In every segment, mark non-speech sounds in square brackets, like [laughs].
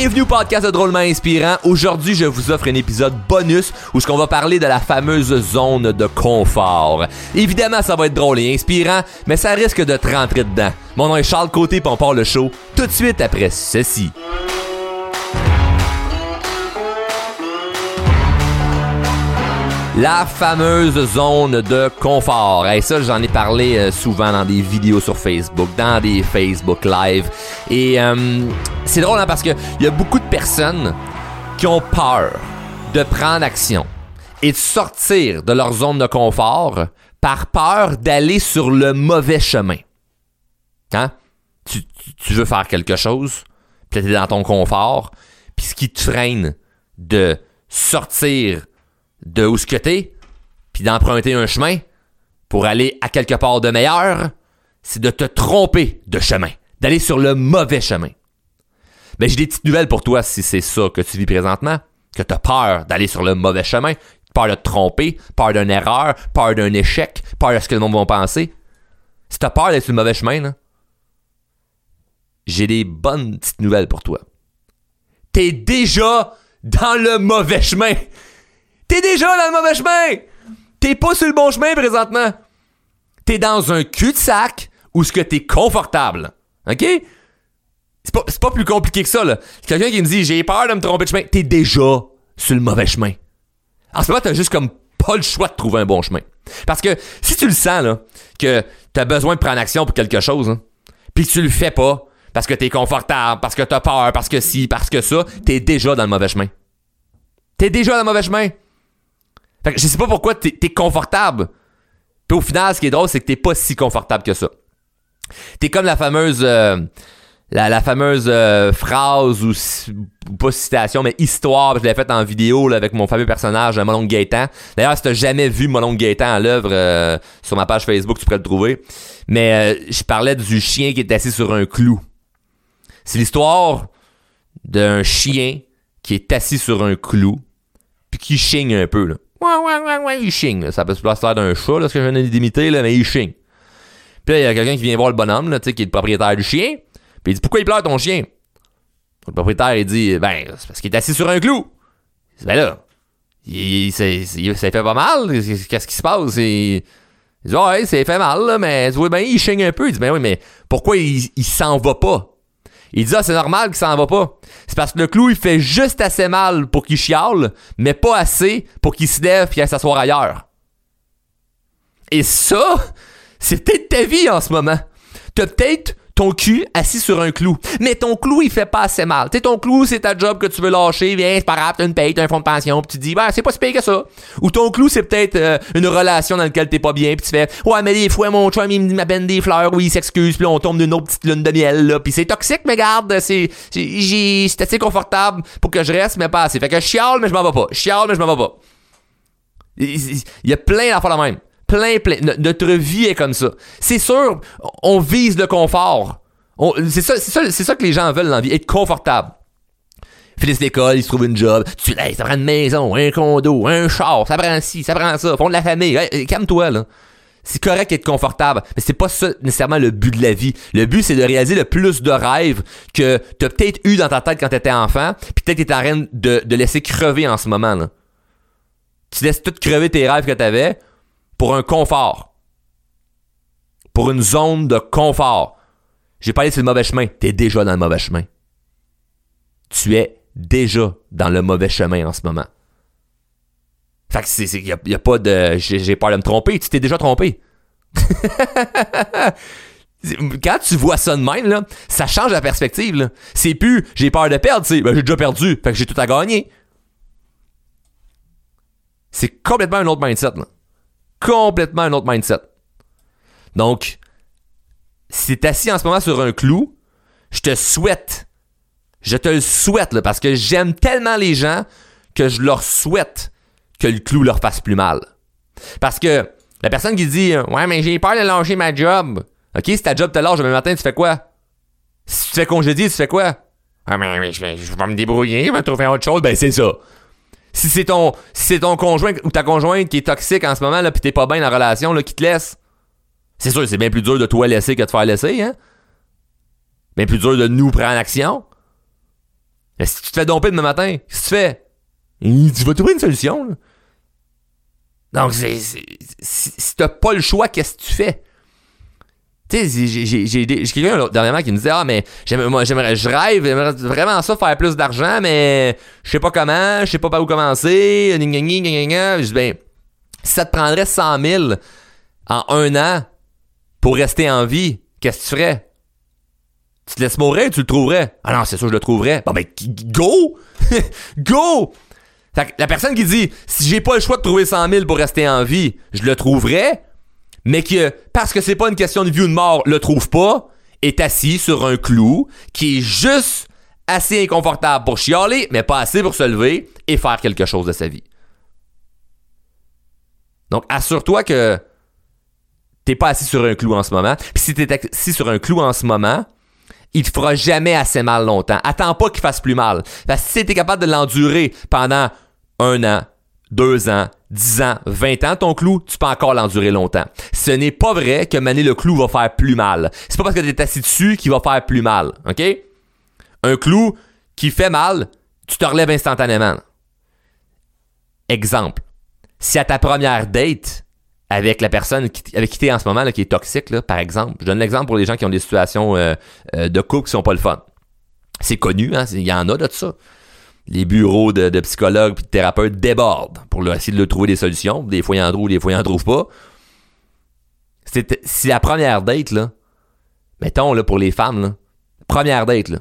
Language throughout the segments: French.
Bienvenue au podcast de Drôlement Inspirant. Aujourd'hui, je vous offre un épisode bonus où ce qu'on va parler de la fameuse zone de confort. Évidemment, ça va être drôle et inspirant, mais ça risque de te rentrer dedans. Mon nom est Charles Côté, puis on part le show tout de suite après ceci. La fameuse zone de confort. Et ça, j'en ai parlé euh, souvent dans des vidéos sur Facebook, dans des Facebook Live. Et euh, c'est drôle hein, parce qu'il y a beaucoup de personnes qui ont peur de prendre action et de sortir de leur zone de confort par peur d'aller sur le mauvais chemin. Hein? Tu, veux faire quelque chose, puis t'es dans ton confort, puis ce qui te freine de sortir de où ce que t'es, puis d'emprunter un chemin pour aller à quelque part de meilleur, c'est de te tromper de chemin, d'aller sur le mauvais chemin. Mais j'ai des petites nouvelles pour toi si c'est ça que tu vis présentement, que tu as peur d'aller sur le mauvais chemin, peur de te tromper, peur d'une erreur, peur d'un échec, peur de ce que le monde va penser. Si tu as peur d'être sur le mauvais chemin, j'ai des bonnes petites nouvelles pour toi. T'es déjà dans le mauvais chemin. T'es déjà dans le mauvais chemin! T'es pas sur le bon chemin présentement. T'es dans un cul-de-sac où ce que t'es confortable. OK? C'est pas, plus compliqué que ça, là. Quelqu'un qui me dit j'ai peur de me tromper de chemin. T'es déjà sur le mauvais chemin. En ce moment, t'as juste comme pas le choix de trouver un bon chemin. Parce que si tu le sens, là, que t'as besoin de prendre action pour quelque chose, hein, puis que tu le fais pas, parce que t'es confortable, parce que t'as peur, parce que si, parce que ça, t'es déjà dans le mauvais chemin. T'es déjà dans le mauvais chemin. Fait que je sais pas pourquoi t'es es confortable. Puis au final, ce qui est drôle, c'est que t'es pas si confortable que ça. T'es comme la fameuse euh, la, fameuse euh, phrase ou, pas citation, mais histoire, je l'ai faite en vidéo là, avec mon fameux personnage, Molon Gaétan. D'ailleurs, si t'as jamais vu Molon Gaétan à l'œuvre euh, sur ma page Facebook, tu pourrais le trouver. Mais je parlais du chien qui est assis sur un clou. C'est l'histoire d'un chien qui est assis sur un clou puis qui chigne un peu là. Ouais, ouais, ouais, ouais, il ching. Ça peut se placer d'un chat, là, ce que je viens d'imiter, là, mais il ching. Puis là, il y a quelqu'un qui vient voir le bonhomme, là, tu sais, qui est le propriétaire du chien. Puis il dit Pourquoi il pleure ton chien? Le propriétaire, il dit Ben, c'est parce qu'il est assis sur un clou. Il dit, ben là, il, ça fait pas mal. Qu'est-ce qui se passe? Il dit Ouais, ça fait mal, là, mais ben, il ching un peu. Il dit Ben oui, mais pourquoi il, il s'en va pas? Il dit, ah, c'est normal qu'il s'en va pas. C'est parce que le clou, il fait juste assez mal pour qu'il chiale, mais pas assez pour qu'il se lève et s'asseoir ailleurs. Et ça, c'est peut-être ta vie en ce moment. T'as peut-être ton cul assis sur un clou. Mais ton clou, il fait pas assez mal. Tu ton clou, c'est ta job que tu veux lâcher. Viens, c'est pas grave, t'as une paye, t'as un fonds de pension. Puis tu dis, ben, c'est pas si payé que ça. Ou ton clou, c'est peut-être euh, une relation dans laquelle t'es pas bien. Puis tu fais, ouais, mais des fois, mon chum, il m'appelle des fleurs. Oui, il s'excuse. Puis on tombe d'une autre petite lune de miel, là. Puis c'est toxique, mais garde, c'est, c'est assez confortable pour que je reste, mais pas assez. Fait que je chiale, mais je m'en vais pas. Je chiale, mais je m'en vais pas. Il y a plein d'affaires la même plein, plein. Notre vie est comme ça. C'est sûr, on vise le confort. C'est ça, que les gens veulent dans la vie, être confortable. Finissent l'école, ils se trouvent une job. Tu hey, ça prend une maison, un condo, un char, ça prend ci, ça prend ça, font de la famille. calme-toi, là. C'est correct d'être confortable, mais c'est pas ça nécessairement le but de la vie. Le but, c'est de réaliser le plus de rêves que t'as peut-être eu dans ta tête quand t'étais enfant, puis peut-être t'es en train de, de laisser crever en ce moment, là. Tu laisses tout crever tes rêves que t'avais pour un confort. Pour une zone de confort. J'ai pas allé sur le mauvais chemin. T'es déjà dans le mauvais chemin. Tu es déjà dans le mauvais chemin en ce moment. Fait que c'est, y, a, pas de, j'ai, peur de me tromper. Tu t'es déjà trompé. [laughs] Quand tu vois ça de même, là, ça change la perspective. C'est plus j'ai peur de perdre, ben, j'ai déjà perdu, fait que j'ai tout à gagner. C'est complètement un autre mindset. Là complètement un autre mindset. Donc, si t'es assis en ce moment sur un clou, je te souhaite, je te le souhaite, parce que j'aime tellement les gens que je leur souhaite que le clou leur fasse plus mal. Parce que la personne qui dit Ouais, mais j'ai peur de lâcher ma job. Ok, si ta job te lâche demain matin, tu fais quoi? Si tu fais congédier, tu fais quoi? Ah, mais, je, vais, je vais me débrouiller, je vais trouver autre chose. Ben, c'est ça. Si c'est ton, c'est ton conjoint ou ta conjointe qui est toxique en ce moment, là, pis t'es pas bien la relation, là, qui te laisse, c'est sûr, c'est bien plus dur de toi laisser que de faire laisser, hein? Bien plus dur de nous prendre action. si tu te fais domper demain matin, qu'est-ce que tu fais? Tu vas trouver une solution. Donc, c'est, si t'as pas le choix, qu'est-ce que tu fais? Tu sais, j'ai, quelqu'un dernièrement qui me disait Ah, mais moi, j'aimerais, je rêve, j'aimerais vraiment ça, faire plus d'argent, mais je sais pas comment, je sais pas par où commencer. Je dis Ben, si ça te prendrait 100 000 en un an pour rester en vie, qu'est-ce que tu ferais? Tu te laisses mourir, tu le trouverais. Ah non, c'est sûr, je le trouverais. Bon, ben, go! [laughs] go! la personne qui dit si j'ai pas le choix de trouver 100 000 pour rester en vie, je le trouverai, mais que parce que c'est pas une question de vie ou de mort, le trouve pas, est assis sur un clou qui est juste assez inconfortable pour chialer, mais pas assez pour se lever et faire quelque chose de sa vie. Donc assure-toi que t'es pas assis sur un clou en ce moment. Puis si t'es assis sur un clou en ce moment, il te fera jamais assez mal longtemps. Attends pas qu'il fasse plus mal. Parce que si t'es capable de l'endurer pendant un an, deux ans, dix ans, vingt ans, ton clou, tu peux encore l'endurer longtemps. Ce n'est pas vrai que maner le clou va faire plus mal. C'est pas parce que tu es assis dessus qu'il va faire plus mal. OK? Un clou qui fait mal, tu te relèves instantanément. Exemple. Si à ta première date, avec la personne avec qui tu es en ce moment, qui est toxique, là, par exemple, je donne l'exemple pour les gens qui ont des situations euh, euh, de couple qui sont pas le fun. C'est connu, hein, il y en a de ça les bureaux de, psychologues et de thérapeutes débordent pour essayer de trouver des solutions. Des fois, ils en trouvent, des fois, ils en trouvent pas. Si la première date, là, mettons, là, pour les femmes, première date, là,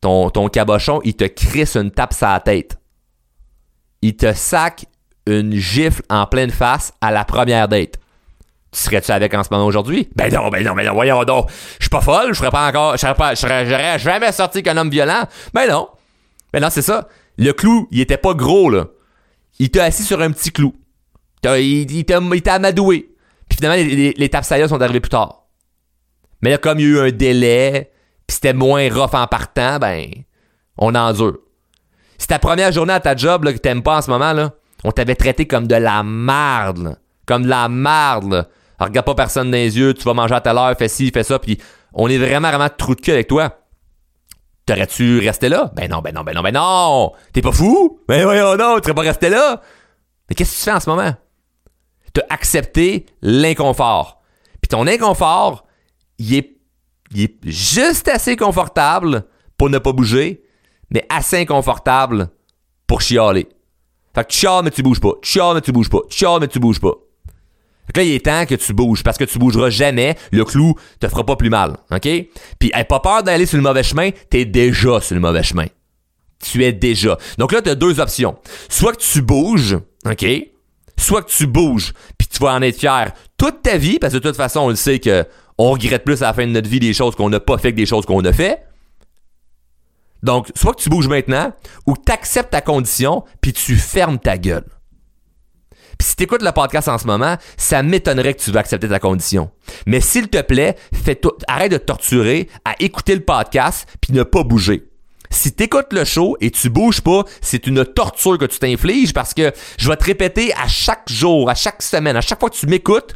ton, cabochon, il te crisse une tape sur la tête. Il te sac une gifle en pleine face à la première date. Tu serais-tu avec en ce moment aujourd'hui? Ben non, ben non, ben non, voyons donc. Je suis pas folle, je serais pas encore, je serais jamais sorti qu'un homme violent. Ben non. Mais non, c'est ça. Le clou, il était pas gros, là. Il t'a assis sur un petit clou. il, il t'a amadoué. Puis finalement, les, les, sont arrivés plus tard. Mais là, comme il y a eu un délai, puis c'était moins rough en partant, ben, on endure. Si ta première journée à ta job, là, que t'aimes pas en ce moment, là, on t'avait traité comme de la merde, Comme de la merde, regarde pas personne dans les yeux, tu vas manger à telle heure, fais ci, fais ça, puis on est vraiment, vraiment trou de cul avec toi. T'aurais-tu resté là? Ben non, ben non, ben non, ben non! T'es pas fou? Ben voyons non, tu serais pas resté là! Mais qu'est-ce que tu fais en ce moment? T'as accepté l'inconfort. Puis ton inconfort, il est, il est juste assez confortable pour ne pas bouger, mais assez inconfortable pour chialer. Fait que tu chiales, mais tu bouges pas. Tu chiales, mais tu bouges pas. Tu chiales, mais tu bouges pas. Fait là, il est temps que tu bouges parce que tu bougeras jamais. Le clou te fera pas plus mal. OK? Puis, aie pas peur d'aller sur le mauvais chemin. T'es déjà sur le mauvais chemin. Tu es déjà. Donc là, tu as deux options. Soit que tu bouges, OK? Soit que tu bouges, puis tu vas en être fier toute ta vie, parce que de toute façon, on le sait que on regrette plus à la fin de notre vie des choses qu'on n'a pas fait que des choses qu'on a fait. Donc, soit que tu bouges maintenant, ou que tu acceptes ta condition, puis tu fermes ta gueule. Puis si t'écoutes le podcast en ce moment, ça m'étonnerait que tu veux accepter ta condition. Mais s'il te plaît, fais arrête de torturer à écouter le podcast puis ne pas bouger. Si t'écoutes le show et tu bouges pas, c'est une torture que tu t'infliges parce que je vais te répéter à chaque jour, à chaque semaine, à chaque fois que tu m'écoutes,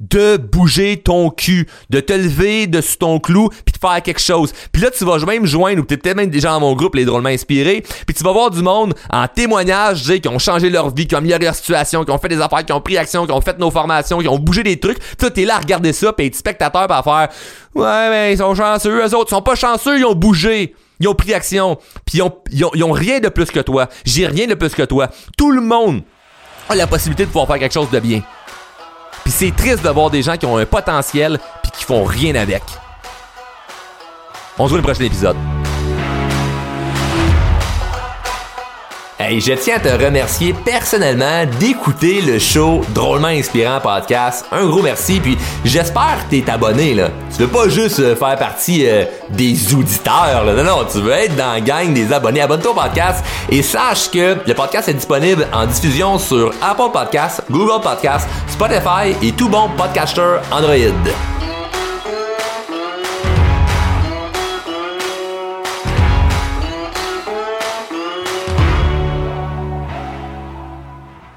de bouger ton cul, de te lever de sous ton clou, puis de faire quelque chose. Puis là, tu vas même joindre, ou tu peut-être même déjà dans mon groupe, les drôlement inspirés, puis tu vas voir du monde en témoignage, dire qui ont changé leur vie, qui ont amélioré leur situation, qui ont fait des affaires, qui ont pris action, qui ont fait nos formations, qui ont bougé des trucs. Puis t'es là à regarder ça, puis être spectateur, à faire Ouais, mais ils sont chanceux, eux autres. Ils sont pas chanceux, ils ont bougé. Ils ont pris action. Puis ils ils ont rien de plus que toi. J'ai rien de plus que toi. Tout le monde a la possibilité de pouvoir faire quelque chose de bien. Puis c'est triste de voir des gens qui ont un potentiel puis qui font rien avec. On se voit le prochain épisode. Hey, je tiens à te remercier personnellement d'écouter le show Drôlement Inspirant Podcast. Un gros merci, puis j'espère que t'es abonné, là. Tu veux pas juste euh, faire partie euh, des auditeurs, là. Non, non, tu veux être dans la gang des abonnés. Abonne-toi au podcast et sache que le podcast est disponible en diffusion sur Apple Podcasts, Google Podcasts, Spotify et tout bon podcaster Android.